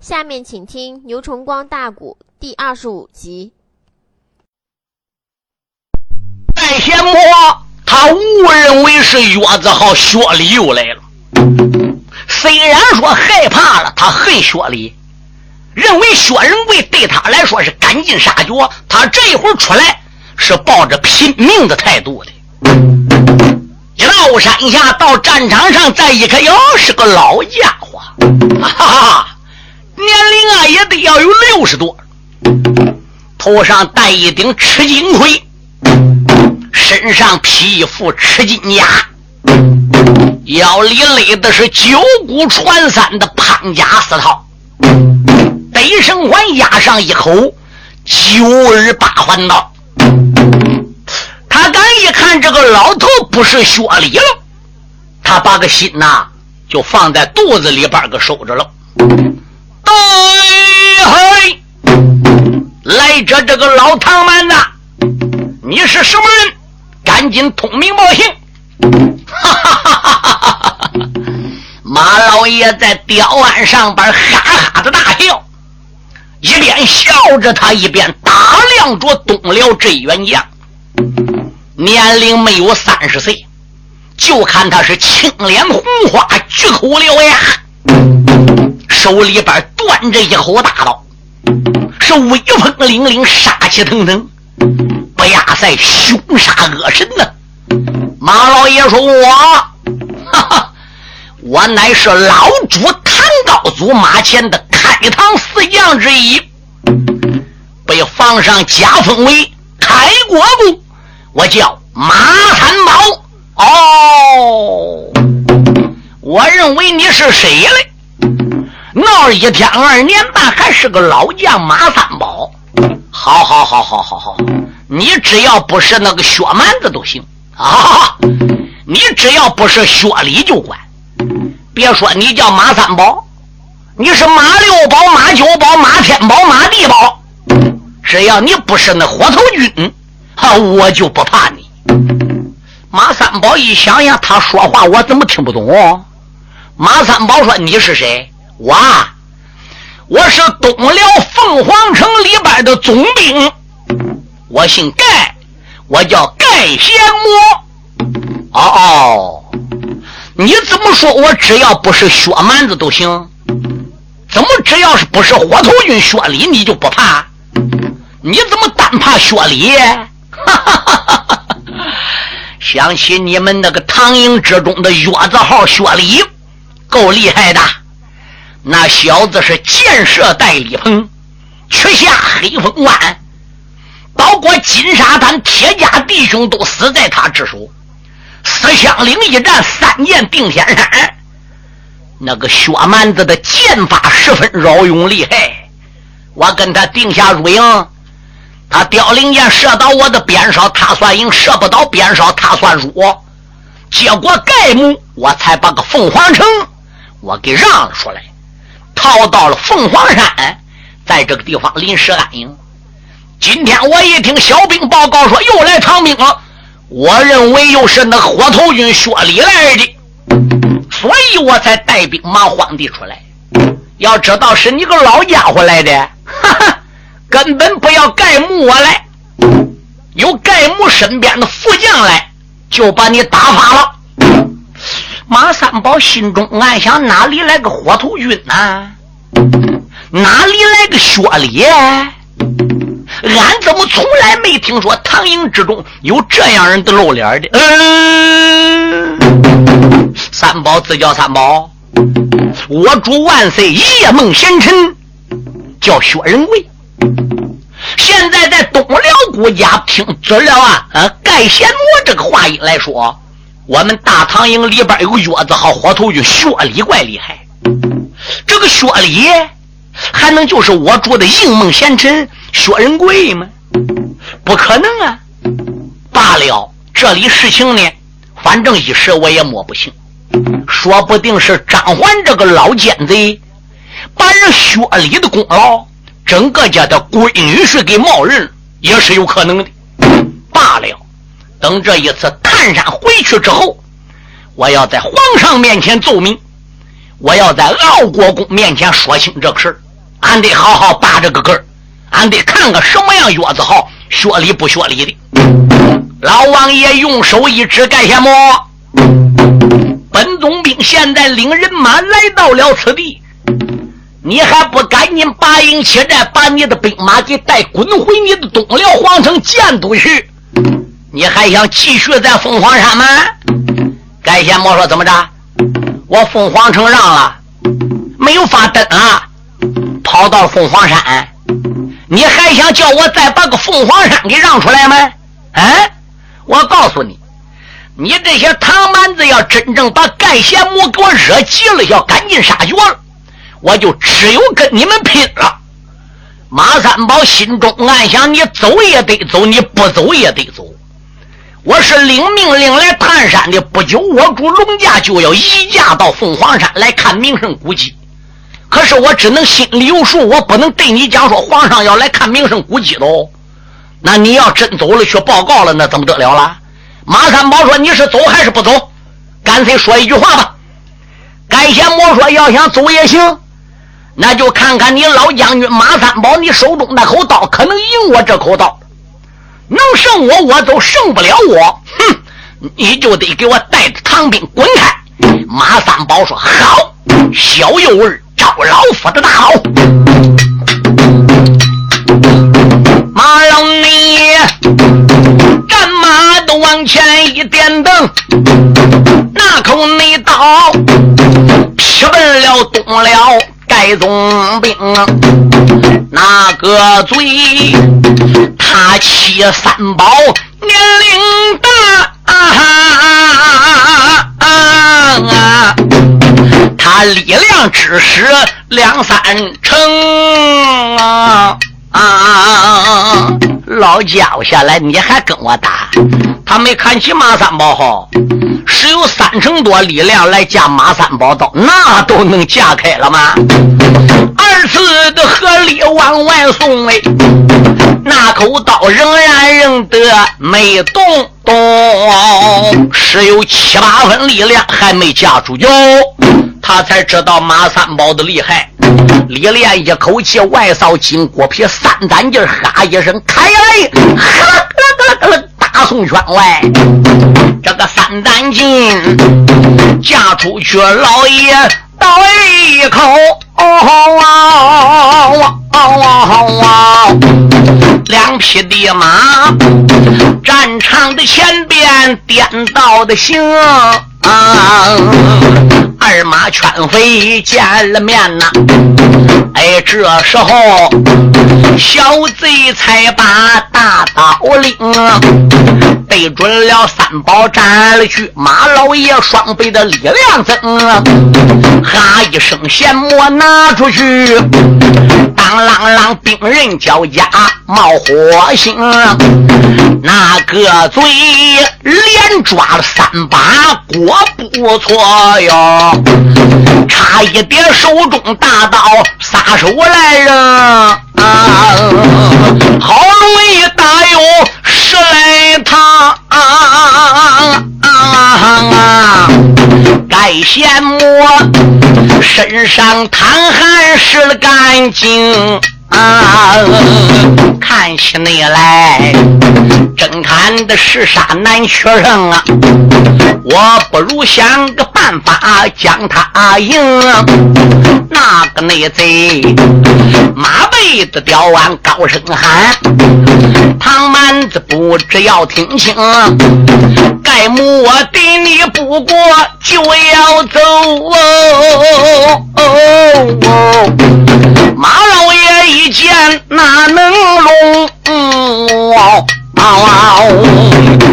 下面请听牛崇光大鼓第二十五集。戴贤魔他误认为是岳子豪薛礼又来了，虽然说害怕了，他恨薛礼，认为薛仁贵对他来说是赶尽杀绝，他这一会儿出来是抱着拼命的态度的。一到山下，到战场上再一看，哟，是个老家伙，哈哈哈。年龄啊也得要有六十多，头上戴一顶赤金盔，身上披一副赤金甲，腰里勒的是九股穿三的潘家四套，背绳环压上一口九耳八环刀。他刚一看这个老头不是薛礼了，他把个心呐就放在肚子里边个收着了。哎嘿！来者这个老唐蛮呐，你是什么人？赶紧通名报姓！哈哈哈哈哈哈！马老爷在吊案上边哈哈的大笑，一边笑着，他一边打量着东辽这员将，年龄没有三十岁，就看他是青脸红花，巨口獠牙。手里边端着一口大刀，是威风凛凛、杀气腾腾，不亚赛凶杀恶神呢。马老爷说：“我，哈哈，我乃是老主唐高祖马前的开膛四将之一，被皇上加封为开国公，我叫马三宝。哦，我认为你是谁嘞？”闹了一天二年半，还是个老将马三宝。好好好好好好，你只要不是那个薛蛮子都行啊！你只要不是薛礼就管。别说你叫马三宝，你是马六宝、马九宝、马天宝、马地宝，只要你不是那火头军，哈，我就不怕你。马三宝一想想，他说话我怎么听不懂？马三宝说：“你是谁？”我啊，我是东辽凤凰城里边的总兵，我姓盖，我叫盖贤魔。哦哦，你怎么说我只要不是薛蛮子都行？怎么只要是不是火头军薛礼你就不怕？你怎么单怕薛礼？哈哈哈哈哈！想起你们那个唐营之中的月字号薛礼，够厉害的。那小子是箭射戴笠棚，取下黑风关，包括金沙滩铁甲弟兄都死在他之手。四香岭一战三箭定天山，那个薛蛮子的剑法十分饶勇厉害。我跟他定下输赢，他凋零箭射到我的鞭梢，他算赢；射不到鞭梢，他算输。结果盖木，我才把个凤凰城我给让了出来。逃到了凤凰山，在这个地方临时安营。今天我一听小兵报告说又来唐兵了，我认为又是那火头军薛礼来的，所以我才带兵马慌地出来。要知道是你个老家伙来的，哈哈，根本不要盖木我来，有盖木身边的副将来，就把你打发了。马三宝心中暗想：哪里来个火头军呢？哪里来个薛礼？俺怎么从来没听说唐营之中有这样人的露脸的？嗯，三宝自叫三宝，我主万岁夜梦贤臣，叫薛仁贵。现在在东辽国家听准了啊，啊，盖贤魔这个话音来说。我们大唐营里边有个月字号火头军薛礼，怪厉害。这个薛礼还能就是我主的应梦贤臣薛仁贵吗？不可能啊！罢了，这里事情呢，反正一时我也摸不清，说不定是张环这个老奸贼把人薛礼的功劳，整个家的闺女婿给冒认，也是有可能的。罢了。等这一次探山回去之后，我要在皇上面前奏明，我要在敖国公面前说清这个事俺得好好把这个根儿，俺得看看什么样药子好，学理不学理的。老王爷用手一指，盖下么？本总兵现在领人马来到了此地，你还不赶紧拔营起寨，把你的兵马给带滚回你的东辽皇城建都去？你还想继续在凤凰山吗？盖先莫说怎么着？我凤凰城让了，没有发登啊，跑到凤凰山，你还想叫我再把个凤凰山给让出来吗？啊！我告诉你，你这些唐蛮子要真正把盖贤母给我惹急了，要赶尽杀绝了，我就只有跟你们拼了。马三宝心中暗想：你走也得走，你不走也得走。我是领命令来探山的，不久我主龙家就要移驾到凤凰山来看名胜古迹。可是我只能心里有数，我不能对你讲说皇上要来看名胜古迹喽。那你要真走了去报告了，那怎么得了了？马三宝说：“你是走还是不走？干脆说一句话吧。”该先莫说要想走也行，那就看看你老将军马三宝，你手中那口刀可能赢我这口刀。能胜我，我都胜不了我。哼，你就得给我带着唐兵滚开。马三宝说：“好，小幼儿招老夫的大好。”马龙你战马都往前一点蹬，那口内刀劈奔了东辽盖总兵，那个嘴。他欺三宝年龄大，啊，他力量只使两三成啊！啊老家伙下来，你还跟我打？他没看起马三宝好，使有三成多力量来架马三宝刀，那都能架开了吗？二次的合力往外送哎，那口刀仍然认得没动动，是有七八分力量还没架住哟，他才知道马三宝的厉害。李连一口气外扫金锅皮，三胆劲哈一声开来，哈啦啦啦啦大宋圈外，这个三胆劲嫁出去，老爷倒一口。两匹的马，战场的前边颠倒的行。啊二马圈飞见了面呐，哎，这时候小贼才把大刀领，对准了三宝斩了去。马老爷双倍的力量增，哈一声仙魔拿出去，当啷啷兵刃交加冒火星，那个嘴连抓了三把果不错哟。差一点手中大刀撒手来人，好容易打有十来趟，该羡慕身上淌汗湿了干净。啊，看起你来，真看的是杀难取胜啊！我不如想个办法将他赢。那个内贼马背的吊腕高声喊：“唐蛮子不知要听清，盖母我对你不过就要走。”哦哦马老爷一见哪能容？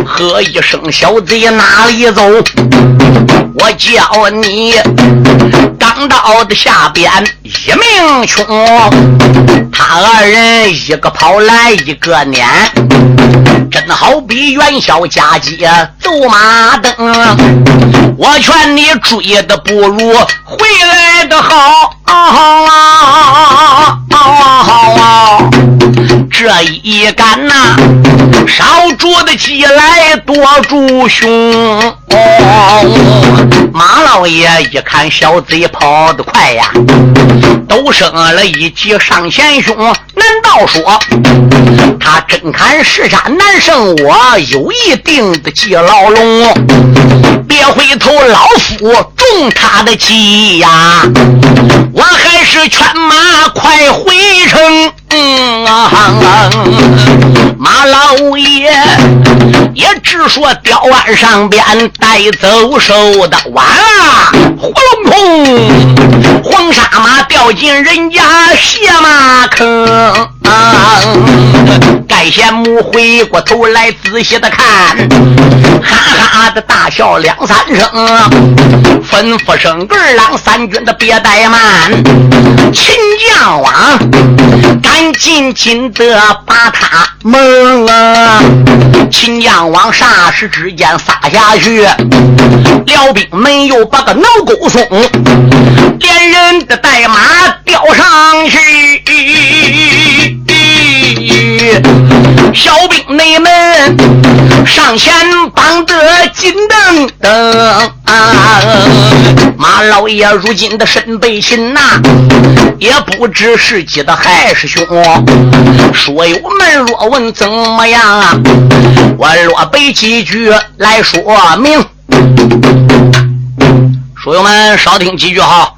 喝一声小贼哪里走？我叫你钢刀的下边一命穷。他二人一个跑来一个撵，真好比元宵佳节走马灯。我劝你追的不如回来的好啊。这一杆呐，少捉的鸡来多猪熊。马老爷一看小贼跑得快呀，都生了一级上前胸。难道说他真看石山难胜我？有一定的记牢笼，别回头，老夫中他的计呀！我还是劝马快回城。嗯啊，马老爷也只说吊腕上边带走手的碗啊，呼隆空，黄沙马掉进人家卸马坑。盖贤母回过头来仔细的看，哈哈的大笑两三声，吩咐声儿郎三军的别怠慢，秦将王赶紧紧的把他蒙啊！秦将王霎时之间撒下去，辽兵们又把个脑沟松，连人的带马吊上去。小兵内们上前绑得紧噔噔啊！马老爷如今的身背擒呐，也不知是吉的还是凶。书友们若问怎么样啊？我若背几句来说明。书友们少听几句哈，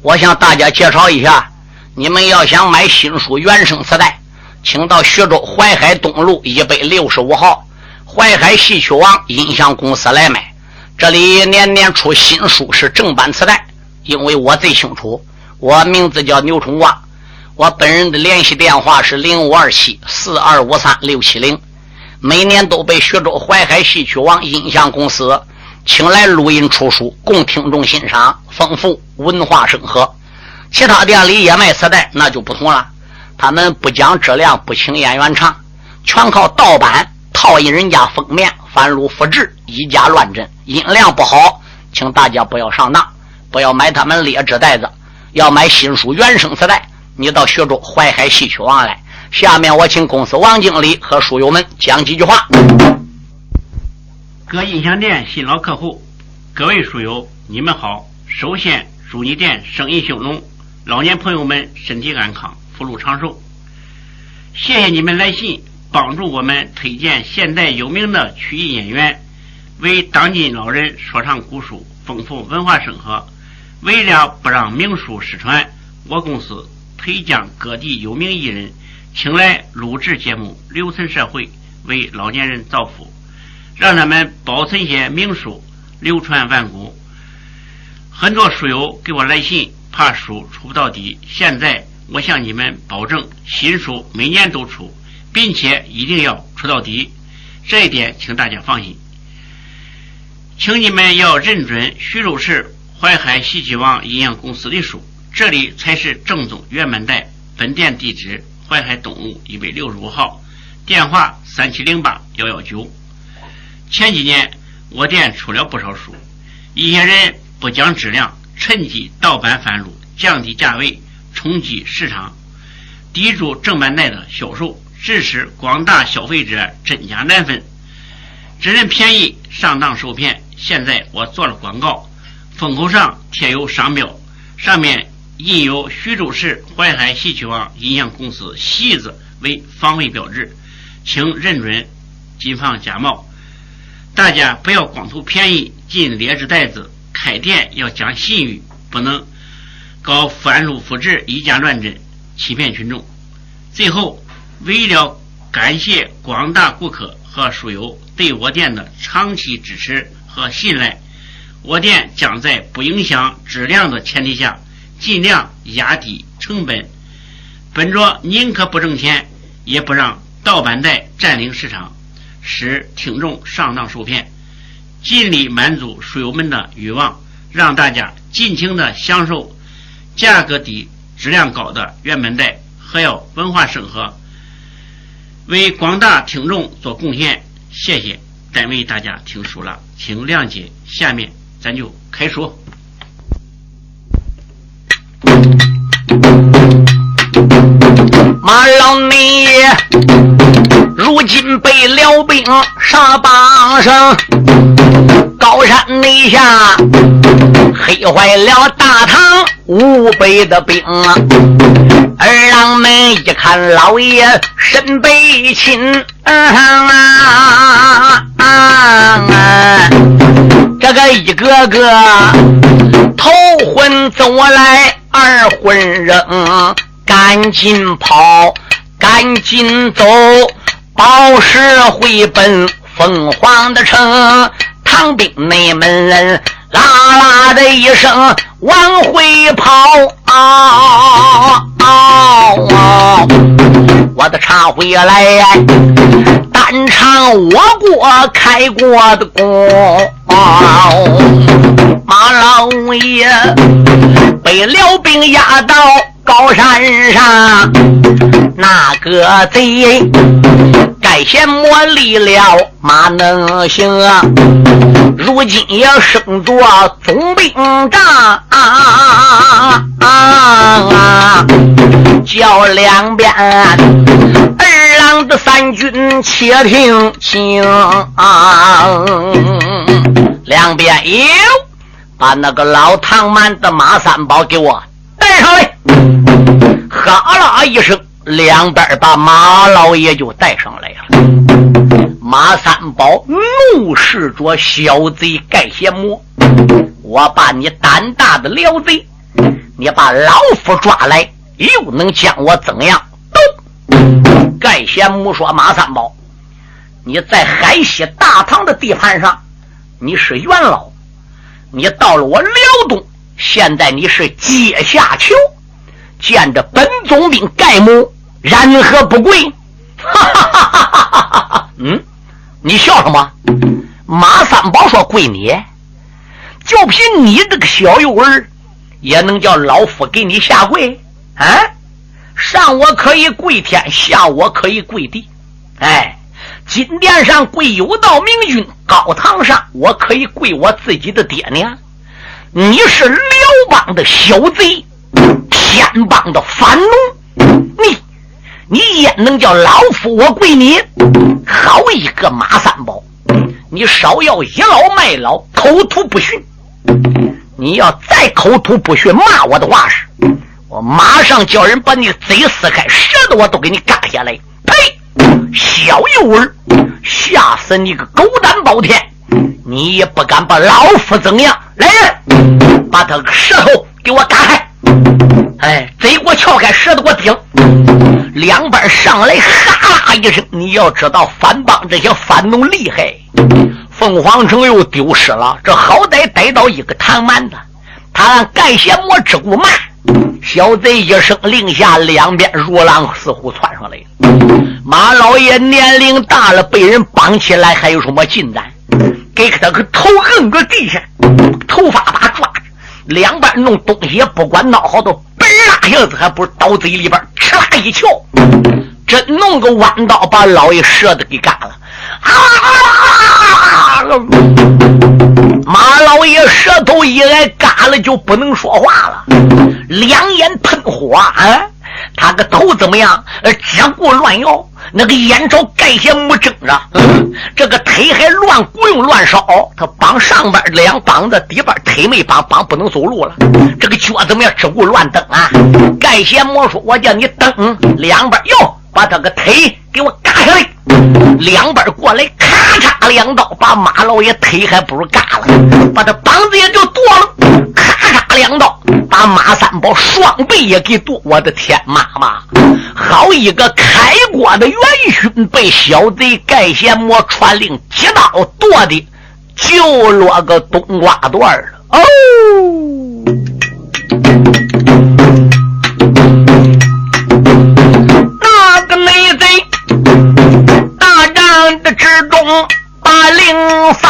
我向大家介绍一下，你们要想买新书原声磁带。请到徐州淮海东路一百六十五号淮海戏曲王音像公司来买。这里年年出新书，是正版磁带。因为我最清楚，我名字叫牛春光，我本人的联系电话是零五二七四二五三六七零。每年都被徐州淮海戏曲王音像公司请来录音出书，供听众欣赏，丰富文化生活。其他店里也卖磁带，那就不同了。他们不讲质量，不请演员唱，全靠盗版套印人家封面，翻录复制，以假乱真，音量不好，请大家不要上当，不要买他们劣质袋子，要买新书原声磁带，你到徐州淮海戏曲王来。下面我请公司王经理和书友们讲几句话。各音响店新老客户，各位书友，你们好！首先祝你店生意兴隆，老年朋友们身体安康。福禄长寿，谢谢你们来信，帮助我们推荐现代有名的曲艺演员，为当今老人说唱古书，丰富文化生活。为了不让名书失传，我公司推将各地有名艺人请来录制节目，留存社会，为老年人造福，让他们保存些名书，流传万古。很多书友给我来信，怕书出不到底，现在。我向你们保证，新书每年都出，并且一定要出到底，这一点请大家放心。请你们要认准徐州市淮海戏曲王音像公司的书，这里才是正宗原版带。本店地址：淮海东路一百六十五号，电话：三七零八幺幺九。前几年我店出了不少书，一些人不讲质量，趁机盗版翻录，降低价位。冲击市场，抵住正版带的销售，致使广大消费者真假难分，只认便宜上当受骗。现在我做了广告，封口上贴有商标，上面印有徐州市淮海戏曲网音像公司“戏”字为防伪标志，请认准，谨防假冒。大家不要光图便宜进劣质袋子，开店要讲信誉，不能。搞翻录复制、以假乱真、欺骗群众。最后，为了感谢广大顾客和书友对我店的长期支持和信赖，我店将在不影响质量的前提下，尽量压低成本，本着宁可不挣钱，也不让盗版带占领市场，使听众上当受骗，尽力满足书友们的欲望，让大家尽情的享受。价格低、质量高的原版带，还要文化审核，为广大听众做贡献。谢谢，单为大家听书了，请谅解。下面咱就开说。马老你如今被辽兵杀帮上。高山内下，黑坏了大唐五百的兵。二郎们一看老爷身被擒，啊！这个一个个头昏走来，二昏扔，赶紧跑，赶紧走，报时回奔凤凰的城。唐兵内门人啦啦的一声往回跑，我的茶回来呀，单唱我国开国的功，马老爷被辽兵压到。高山上那个贼，盖先磨砺了马能行啊，如今也升做总兵长啊，叫两边二郎的三军且听清，两边有把那个老唐满的马三宝给我带上来。哈啦一声，两边把马老爷就带上来了。马三宝怒视着小贼盖贤魔：“我把你胆大的辽贼，你把老夫抓来，又能将我怎样？”都盖贤魔说：“马三宝，你在海西大唐的地盘上，你是元老，你到了我辽东，现在你是阶下囚。”见着本总兵盖母，然何不跪？哈哈哈哈哈哈！嗯，你笑什么？马三宝说：“跪你，就凭你这个小幼儿，也能叫老夫给你下跪？啊，上我可以跪天，下我可以跪地。哎，金殿上跪有道明君，高堂上我可以跪我自己的爹娘。你是辽邦的小贼。”天邦的反奴，你你也能叫老夫我跪你？好一个马三宝！你少要倚老卖老，口吐不逊。你要再口吐不逊骂我的话时，我马上叫人把你嘴撕开，舌头我都给你割下来。呸！小幼儿，吓死你个狗胆包天！你也不敢把老夫怎样？来人，把他舌头给我打开！哎，嘴给我撬开，舌头给我顶，两边上来，哈啦一声。你要知道，反帮这些反奴厉害，凤凰城又丢失了，这好歹逮到一个唐蛮子，他按盖邪魔之故慢。小贼一声令下，两边如狼似虎窜上来马老爷年龄大了，被人绑起来，还有什么进展？给他个头摁个地下，头发把抓着，两边弄东西也不管，孬好多。那样子还不是刀嘴里边哧啦一撬，这弄个弯刀把老爷舌头给干了。啊！马老爷舌头一挨嘎了，就不能说话了，两眼喷火啊！他个头怎么样？呃，只顾乱摇，那个眼罩盖些没睁着，这个腿还乱鼓用乱烧。他绑上边两绑子，底边腿没绑，绑不能走路了。这个脚怎么样？只顾乱蹬啊！盖些魔说，我叫你蹬两边哟，把他个腿给我嘎下来。两边过来，咔嚓两刀，把马老爷腿还不如嘎了，把他膀子也就剁了。咔嚓两刀。把马三宝双臂也给剁！我的天妈妈，好一个开国的元勋，被小贼盖贤魔传令几刀剁的，就落个冬瓜段了。哦，之中把令发，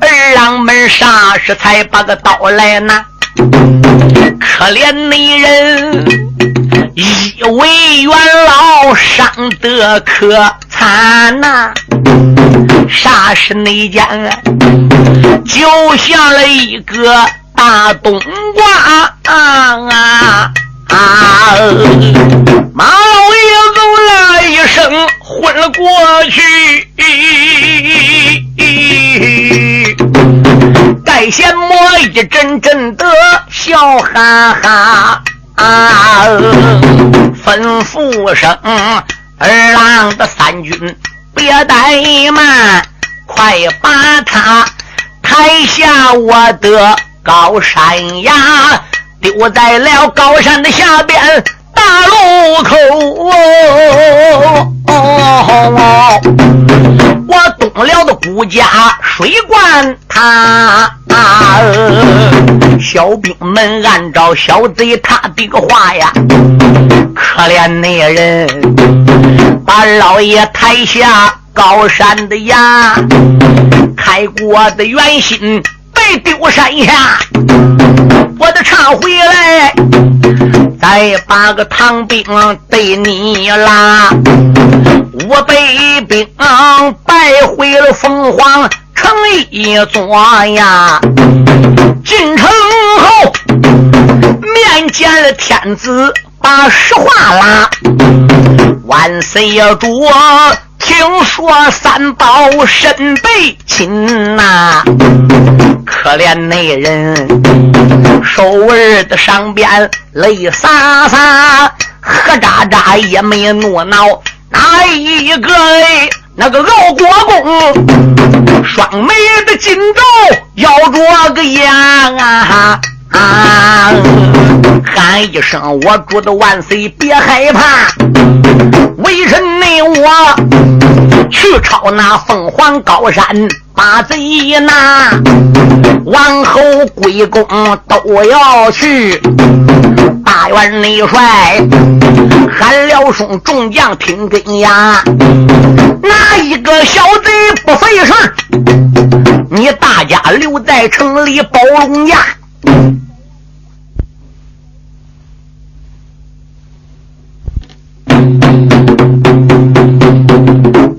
二郎们啥时才把个刀来拿？可怜那人，一为元老伤得可惨呐！啥是内奸？就像了一个大冬瓜啊！啊！马老爷声，昏了过去。一阵阵的笑哈哈，啊吩咐声二郎的三军别怠慢，快把他抬下我的高山崖，丢在了高山的下边大路口哦，哦。我东辽的孤家水灌他，小兵们按照小贼他的个话呀，可怜那人把老爷抬下高山的崖，开国的元心被丢山下，我得唱回来，再把个唐兵对你拉。我被兵败回了凤凰城一座呀，进城后面见了天子把实话拉，万岁主听说三宝身被擒呐，可怜那人手儿的上边泪洒洒，喝喳喳也没怒恼。哪一个哎？那个敖国公，双眉的紧皱咬着个牙啊！啊喊一声：“我主的万岁，别害怕！为臣内我去抄那凤凰高山，把贼拿。王侯贵公都要去。”大元内帅喊了声：“众将听根呀！哪一个小贼不费事你大家留在城里保龙家。”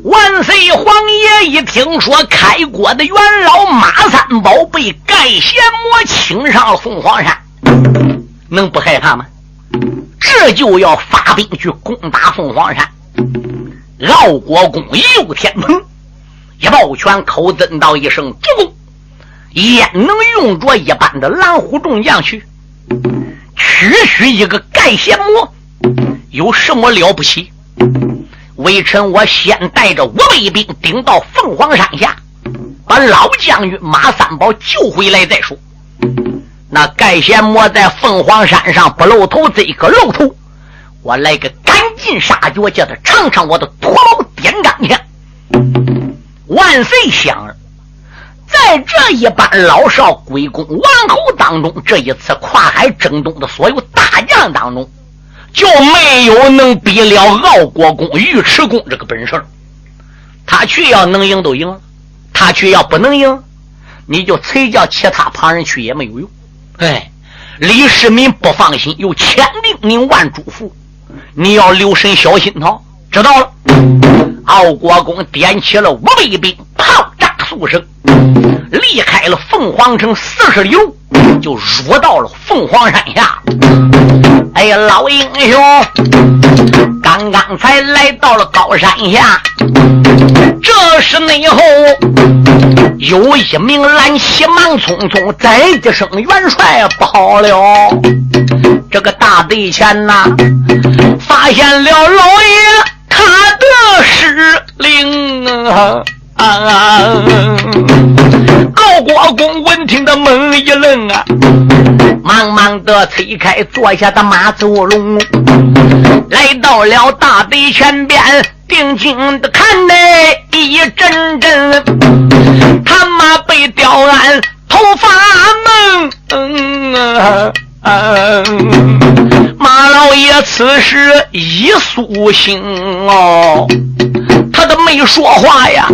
万岁皇爷一听说开国的元老马三宝被盖贤魔请上了凤凰山，能不害怕吗？这就要发兵去攻打凤凰山。敖国公右天鹏一抱拳，口尊道一声：“主公，焉能用着一般的蓝虎众将去？区区一个盖仙魔，有什么了不起？微臣我先带着五百兵顶到凤凰山下，把老将军马三宝救回来再说。”那盖贤魔在凤凰山上不露头，这个露头，我来个赶尽杀绝，叫他尝尝我的脱毛点钢枪。万岁想儿，在这一班老少归公王侯当中，这一次跨海征东的所有大将当中，就没有能比了傲国公尉迟恭这个本事。他去要能赢都赢了，他去要不能赢，你就催叫其他旁人去也没有用。哎，李世民不放心，又千叮咛万嘱咐，你要留神小心他。知道了。敖国公点起了五百兵，炮炸数声，离开了凤凰城四十里路，就入到了凤凰山下。哎呀，老英雄，刚刚才来到了高山下，这时内后。有一名蓝旗忙匆匆再一声：“元帅不好了！这个大队前呐，发现了老爷他的失灵啊！”高国公闻听的猛一愣啊，忙忙的推开坐下的马走龙，来到了大队前边。定睛的看那，一阵阵，他妈被吊鞍，头发蒙。马老爷此时一苏醒哦，他都没说话呀，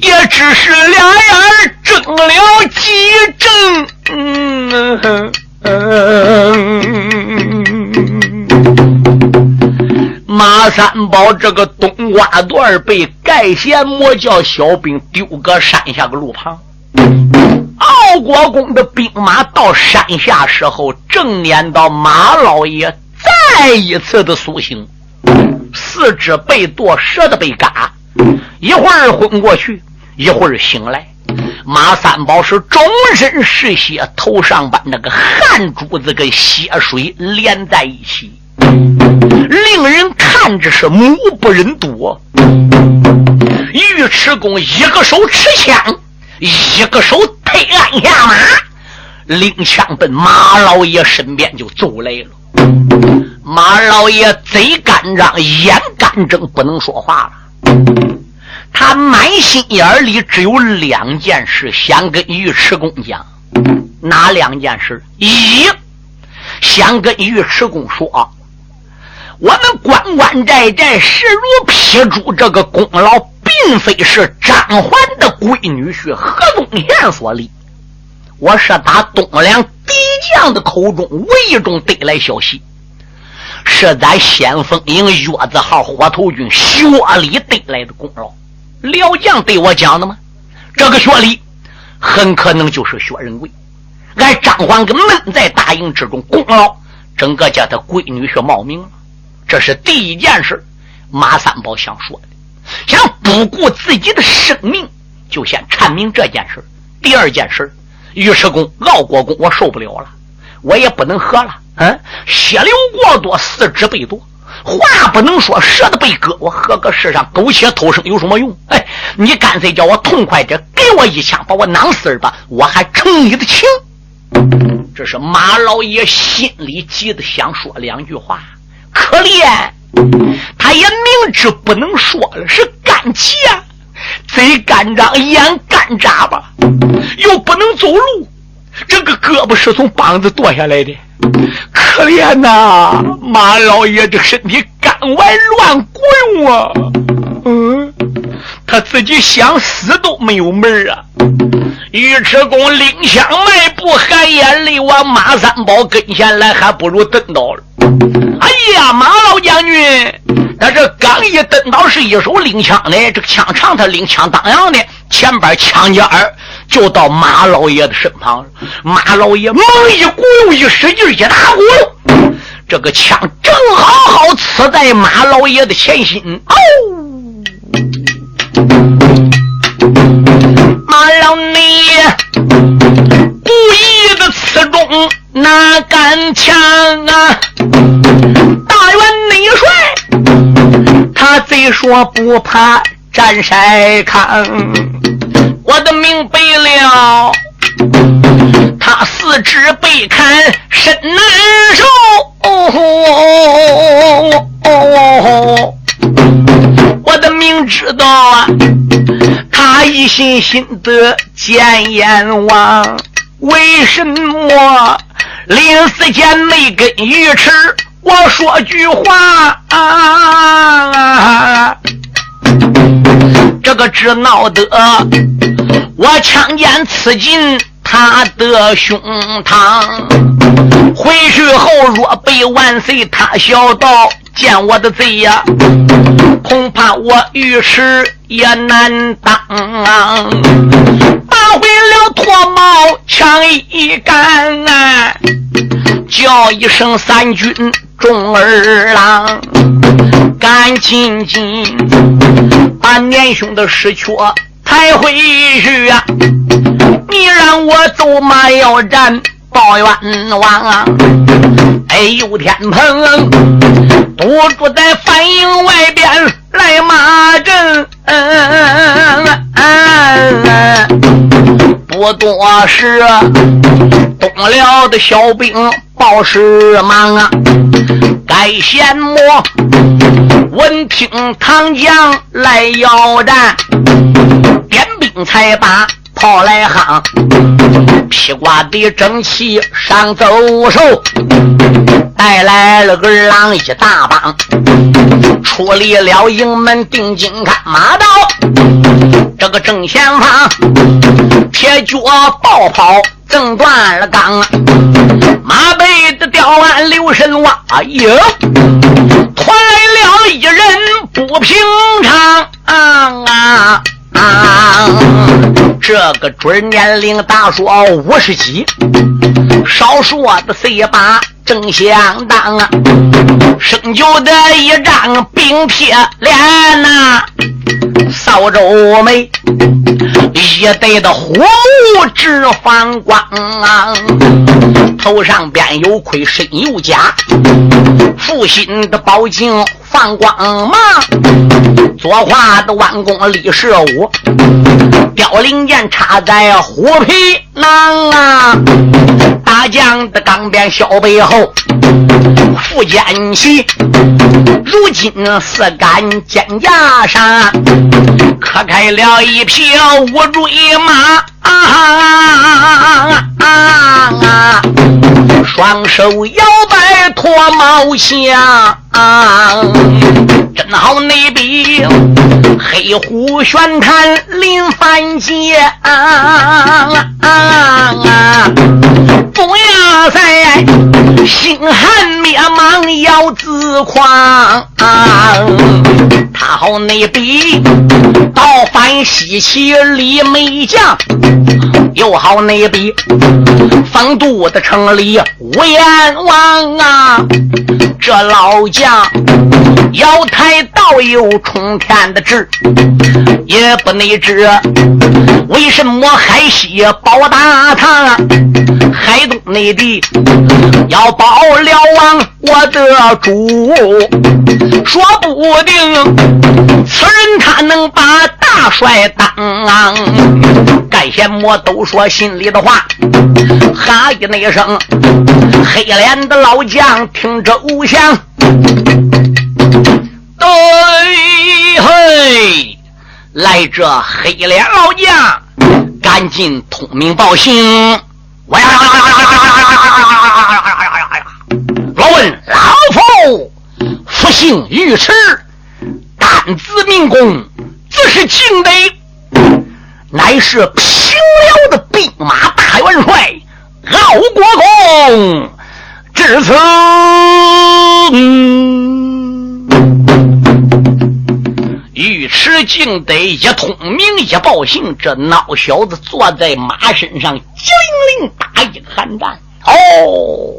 也只是俩眼睁了几睁。马三宝这个冬瓜段被盖贤魔教小兵丢个山下个路旁，敖国公的兵马到山下时候，正撵到马老爷再一次的苏醒，四肢被剁，舌头被嘎，一会儿昏过去，一会儿醒来。马三宝是终身是血，头上把那个汗珠子跟血水连在一起，令人看着是目不忍睹。尉迟恭一个手持枪，一个手推鞍下马，领枪奔马老爷身边就走来了。马老爷嘴干张，眼干睁，不能说话了。他满心眼里只有两件事，想跟尉迟恭讲。哪两件事？一，想跟尉迟恭说，我们关关寨寨势如劈竹，这个功劳并非是张环的闺女婿何宗宪所立，我是打东梁将的口中无意中得来消息，是咱先锋营月字号火头军薛礼得来的功劳。辽将对我讲的吗？这个薛礼很可能就是薛仁贵。俺张环跟闷在大营之中，功劳整个叫他闺女婿冒名了。这是第一件事。马三宝想说的，想不顾自己的生命，就先阐明这件事。第二件事，尉迟恭、傲国公，我受不了了，我也不能喝了。嗯，血流过多，四肢被夺。话不能说，舌头被割，我何个世上苟且偷生有什么用？哎，你干脆叫我痛快点，给我一枪，把我囊死吧，我还成你的情。这是马老爷心里急的想说两句话，可怜他也明知不能说了，是干气啊，贼干张，眼干扎吧，又不能走路，这个胳膊是从膀子剁下来的。可怜呐，马老爷这身体干外乱滚啊！嗯，他自己想死都没有门啊！尉迟恭领枪迈步，含眼泪往马三宝跟前来，还不如蹬倒了。哎呀，马老将军，他这刚一蹬倒，是一手领枪的，这个枪长，他领枪当阳的，前边枪尖儿。就到马老爷的身旁，马老爷猛一鼓又一使劲一打鼓，这个枪正好好刺在马老爷的前心。哦，马老爷故意的刺中那杆枪啊！大元内帅，他虽说不怕战筛糠。我的命背了，他四肢被砍身难受。我的命知道啊，他一心心的见阎王，为什么临死前没跟尉迟我说句话啊？这个只闹得我枪尖刺进他的胸膛，回去后若被万岁他小道见我的罪呀，恐怕我遇事也难当。打回了脱帽枪一杆啊，叫一声三军众儿郎。赶紧紧把年兄的尸壳才回去啊！你让我走马要战报冤枉啊！哎，呦天蓬堵住在反营外边来骂阵，不多时，东辽的小兵报时忙啊！该先磨，闻听唐将来要战，点兵才把炮来夯，披挂的整齐上走手，带来了个狼一大帮，出离了营门定睛看马道，这个正前方铁脚爆炮。正断了钢，马背的吊鞍留神望，哎呦，团来了一人不平常啊！啊这个准年龄大说五十几，少说的岁把正相当啊！生就的一张冰铁脸呐，扫帚眉，一对的火目直放光，头上边有盔，身有甲，负心的宝镜放光芒，左画的弯弓立射舞，凋零剑插在虎皮囊啊，大将的钢鞭小背后，负剑旗，如今四杆肩架上，磕开了一匹乌骓马。啊啊啊！双手摇摆脱毛线，真好那笔黑虎玄坛临凡间。不要再心寒灭亡要自狂，他好那笔倒反西岐李梅将。又好那笔封都的城里无阎王啊！这老将腰抬道有冲天的志，也不内知为什么海西保大唐，海东内地要保了王我的主，说不定此人他能把大帅当。先莫魔都说心里的话，哈一那声，黑脸的老将听着无相，对嘿，来这黑脸老将，赶紧通名报信，我呀，老问老夫复姓尉迟，担字命公，这是敬德。乃是平辽的兵马大元帅敖国公，至此，尉迟敬德一通名一报信，这孬小子坐在马身上，机灵灵打一个寒战。哦，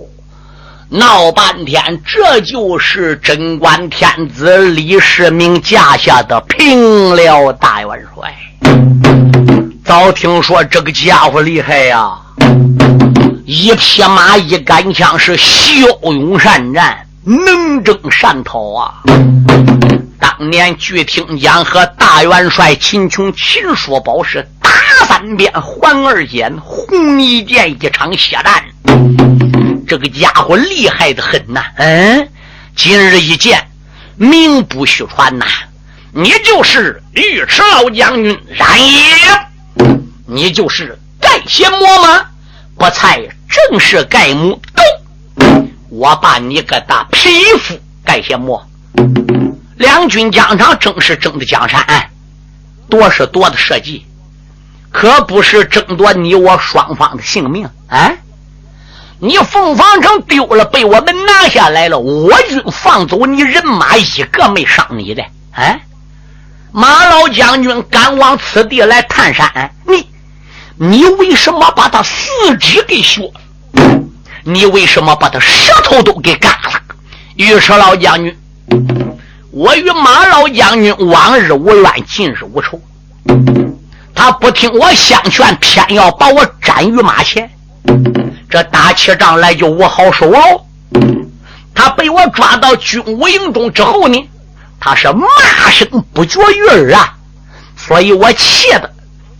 闹半天，这就是贞观天子李世民驾下的平辽大元帅。早听说这个家伙厉害呀，一匹马一杆枪是骁勇善战，能征善讨啊！当年据听讲和大元帅秦琼、秦叔宝是打三鞭还二箭，红一箭一场血战，这个家伙厉害的很呐！嗯，今日一见，名不虚传呐！你就是尉迟老将军冉爷。你就是盖仙魔吗？不才正是盖母。都，我把你个大匹夫盖仙魔。两军疆场争是争的江山，夺是夺的社稷，可不是争夺你我双方的性命。哎，你凤凰城丢了，被我们拿下来了，我军放走你人马一个没伤你的。哎，马老将军赶往此地来探山，你。你为什么把他四肢给削？你为什么把他舌头都给嘎了？于是老将军，我与马老将军往日无冤，近日无仇。他不听我相劝，偏要把我斩于马前。这打起仗来就无好手喽。他被我抓到军务营中之后呢，他是骂声不绝于耳啊，所以我气的。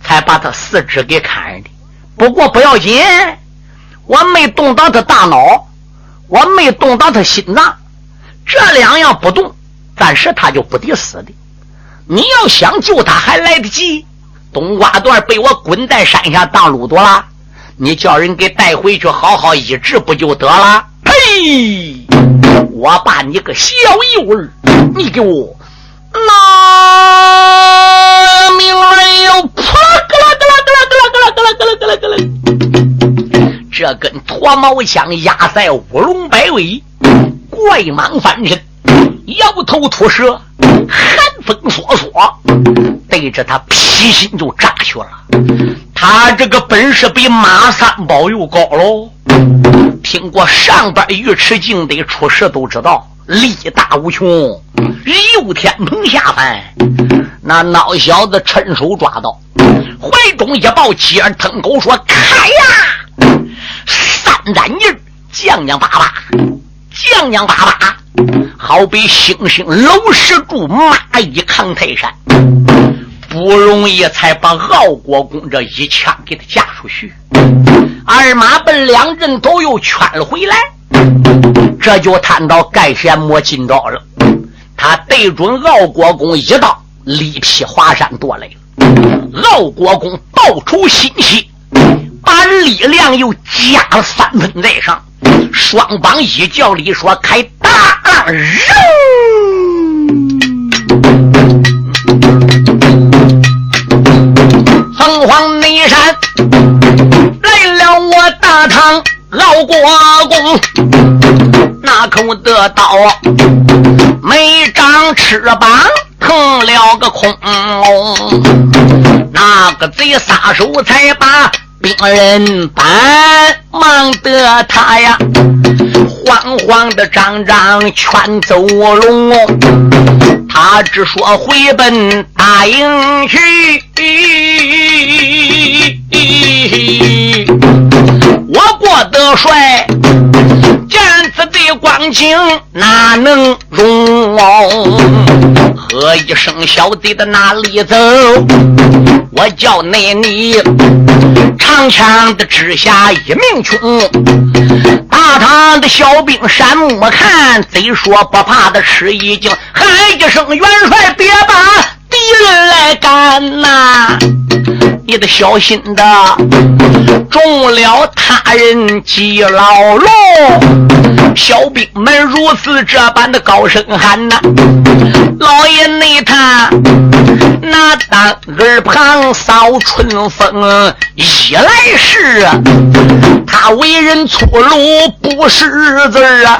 才把他四肢给砍的，不过不要紧，我没动到他大脑，我没动到他心脏，这两样不动，暂时他就不得死的。你要想救他还来得及，冬瓜段被我滚在山下当路多了，你叫人给带回去好好医治不就得了？呸！我把你个小幼儿，你给我拿命来哟！这根脱毛枪压在乌龙摆尾，怪蟒翻身，摇头吐舌，寒风烁烁，对着他劈心就扎去了。他这个本事比马三宝又高喽。听过上边尉迟敬德出事都知道，力大无穷，有天蓬下凡。那孬小子趁手抓到，怀中一抱，接着腾口说：“开呀！”三盏印降降巴巴，降降巴巴，好比星星搂石柱，蚂蚁扛泰山。不容易才把傲国公这一枪给他架出去，二马奔两人都又圈了回来，这就探到盖贤莫近招了。他对准敖国公一刀，力劈华山夺来了。敖国公报仇心切，把力量又加了三分在上，双膀一叫里说开大浪扔。凤凰内山来了，我大唐老国公，那口的刀没长翅膀，腾了个空。那个贼撒手才把兵人搬，忙得他呀，慌慌的张张全走龙。他只说回奔大营去，我郭德帅见此的光景哪能容？喝一声小弟的哪里走？我叫内你长枪的之下一命穷，大唐的小兵山木看，贼说不怕的吃一惊，喊一声元帅别把一人来干呐！你得小心的，中了他人记牢笼。小兵们如此这般的高声喊呐，老爷内他那当耳旁扫春风，一来是，他为人粗鲁不识字啊，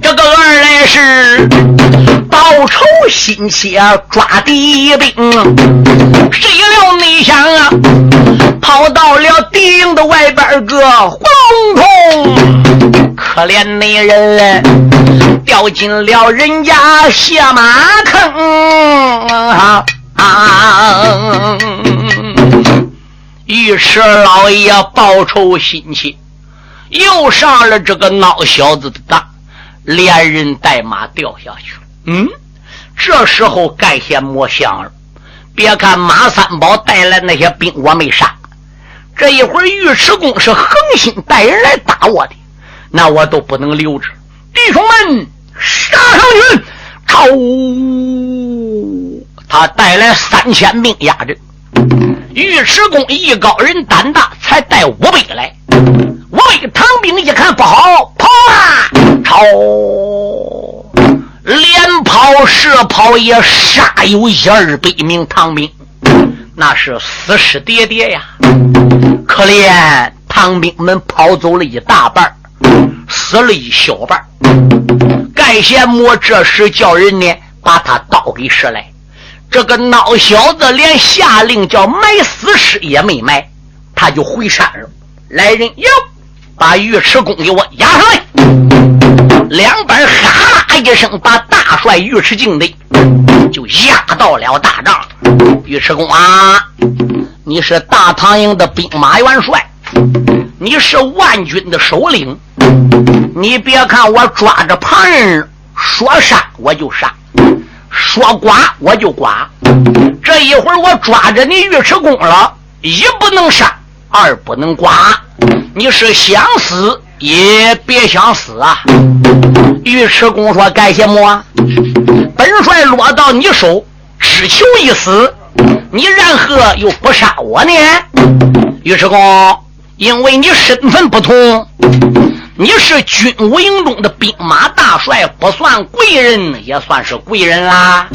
这个二来是报仇心切抓敌兵，谁料内想啊，跑到了敌营的外边个黄通，可怜那人掉进了人家血马坑啊！啊！尉迟老爷报仇心切，又上了这个孬小子的当，连人带马掉下去。嗯，这时候盖先莫想了。别看马三宝带来那些兵我没杀，这一会儿尉迟恭是横心带人来打我的，那我都不能留着。弟兄们，杀上去！朝！他带来三千兵压阵。尉迟恭艺高人胆大，才带五百来。五百唐兵一看不好，跑啊！朝！连跑射跑也杀有一二百名唐兵，那是死尸叠叠呀！可怜唐兵们跑走了一大半，死了一小半。盖贤莫这时叫人呢把他刀给拾来。这个孬小子连下令叫埋死尸也没埋，他就回山了。来人哟，把尉迟恭给我押上来。两边哈一声，把大帅尉迟敬的就押到了大帐。尉迟恭啊，你是大唐营的兵马元帅，你是万军的首领。你别看我抓着旁人说杀我就杀。说刮我就刮，这一会儿我抓着你尉迟恭了，一不能杀，二不能刮。你是想死也别想死啊！尉迟恭说：“干什么？本帅落到你手，只求一死，你然何又不杀我呢？”尉迟恭，因为你身份不同。你是军武营中的兵马大帅，不算贵人，也算是贵人啦。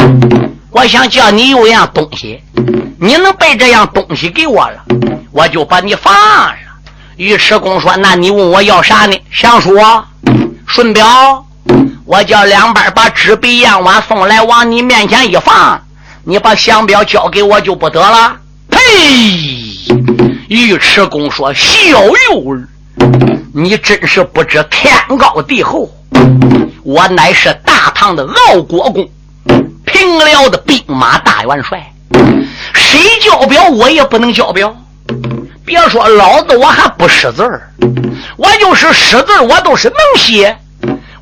我想叫你有样东西，你能把这样东西给我了，我就把你放了。尉迟恭说：“那你问我要啥呢？详说。顺表，我叫两班把纸笔砚碗送来，往你面前一放，你把降表交给我就不得了。”呸！尉迟恭说：“小幼儿。”你真是不知天高地厚！我乃是大唐的敖国公，平辽的兵马大元帅，谁交表我也不能交表。别说老子，我还不识字儿，我就是识字儿我都是能写。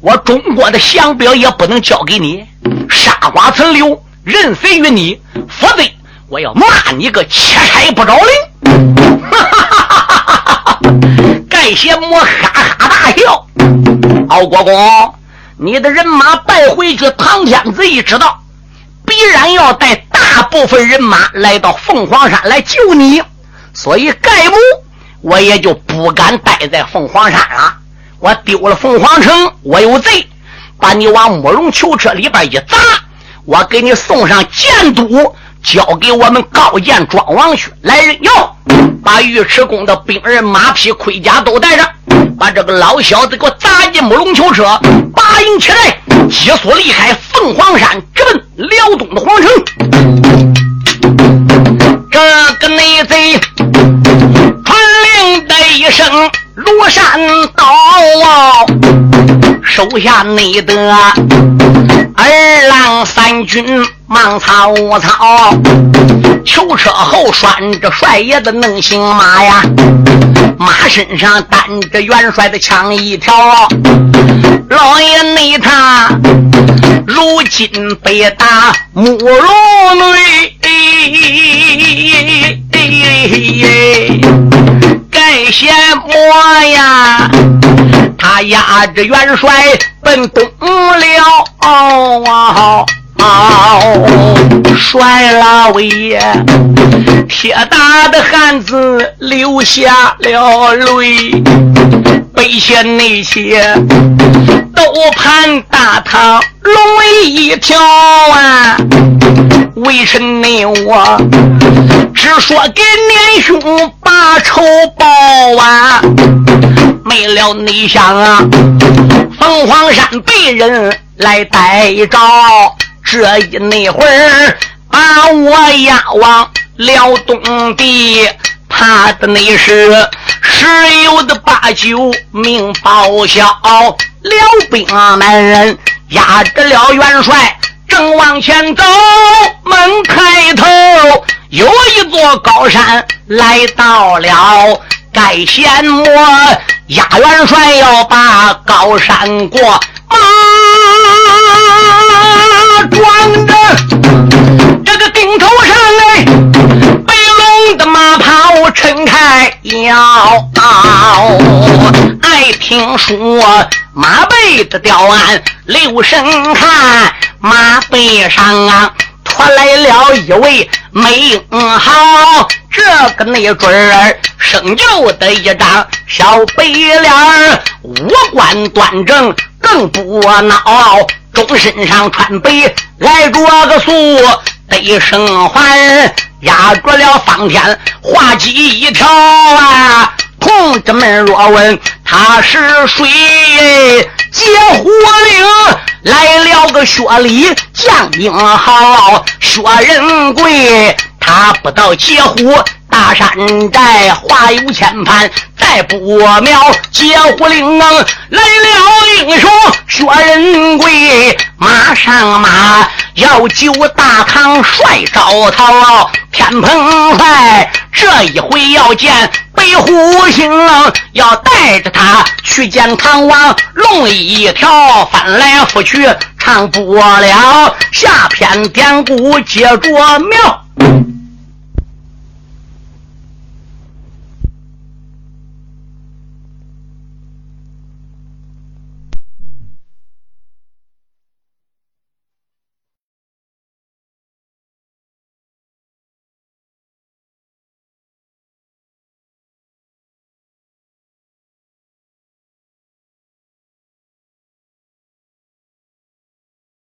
我中国的降表也不能交给你，杀剐存留，任随于你，否则我要骂你个七差不着灵！哈哈哈哈哈哈。盖贤模哈哈大笑，敖国公，你的人马败回去，唐天子一知道，必然要带大部分人马来到凤凰山来救你。所以盖母我也就不敢待在凤凰山了。我丢了凤凰城，我有贼，把你往慕容囚车里边一砸，我给你送上监督，交给我们高见庄王去来人哟，把尉迟恭的兵人马匹盔甲都带上，把这个老小子给我砸进慕容囚车，拔营起来，急速离开凤凰山，直奔辽东的皇城。这个内贼一声，庐山倒，手下你的二郎三军忙草草，囚车后拴着帅爷的能行马呀，马身上担着元帅的枪一条，老爷内他如今被打木龙内。盖贤模呀，他压着元帅奔东了。好帅老爷，铁打的汉子流下了泪。背下那些都盼大唐龙一条啊！为臣你我只说给年兄把仇报啊！没了你想啊，凤凰山被人来逮着，这一那会儿把我押往辽东地，怕的那是十有的八九命报销。辽兵们压着了元帅。正往前走，门开头有一座高山，来到了盖贤模押元帅要把高山过，马装着这个顶头上哎，白龙的马袍撑开腰，爱听说马背的吊鞍留神看。马背上啊，驮来了一位美英豪，这个那准儿生就的一张小白脸儿，五官端正更不孬，中身上穿白来着个素，得生环压着了方天画戟一条啊。同志们若问他是谁，接火令。来了个薛礼将英豪，薛仁贵，他不到截胡大山寨，花有千盘，再不妙。截胡令来了英雄薛仁贵，马上马要救大唐帅赵涛，天蓬帅这一回要见。北虎星要带着他去见唐王，龙一条翻来覆去唱不了，下篇典故接着描。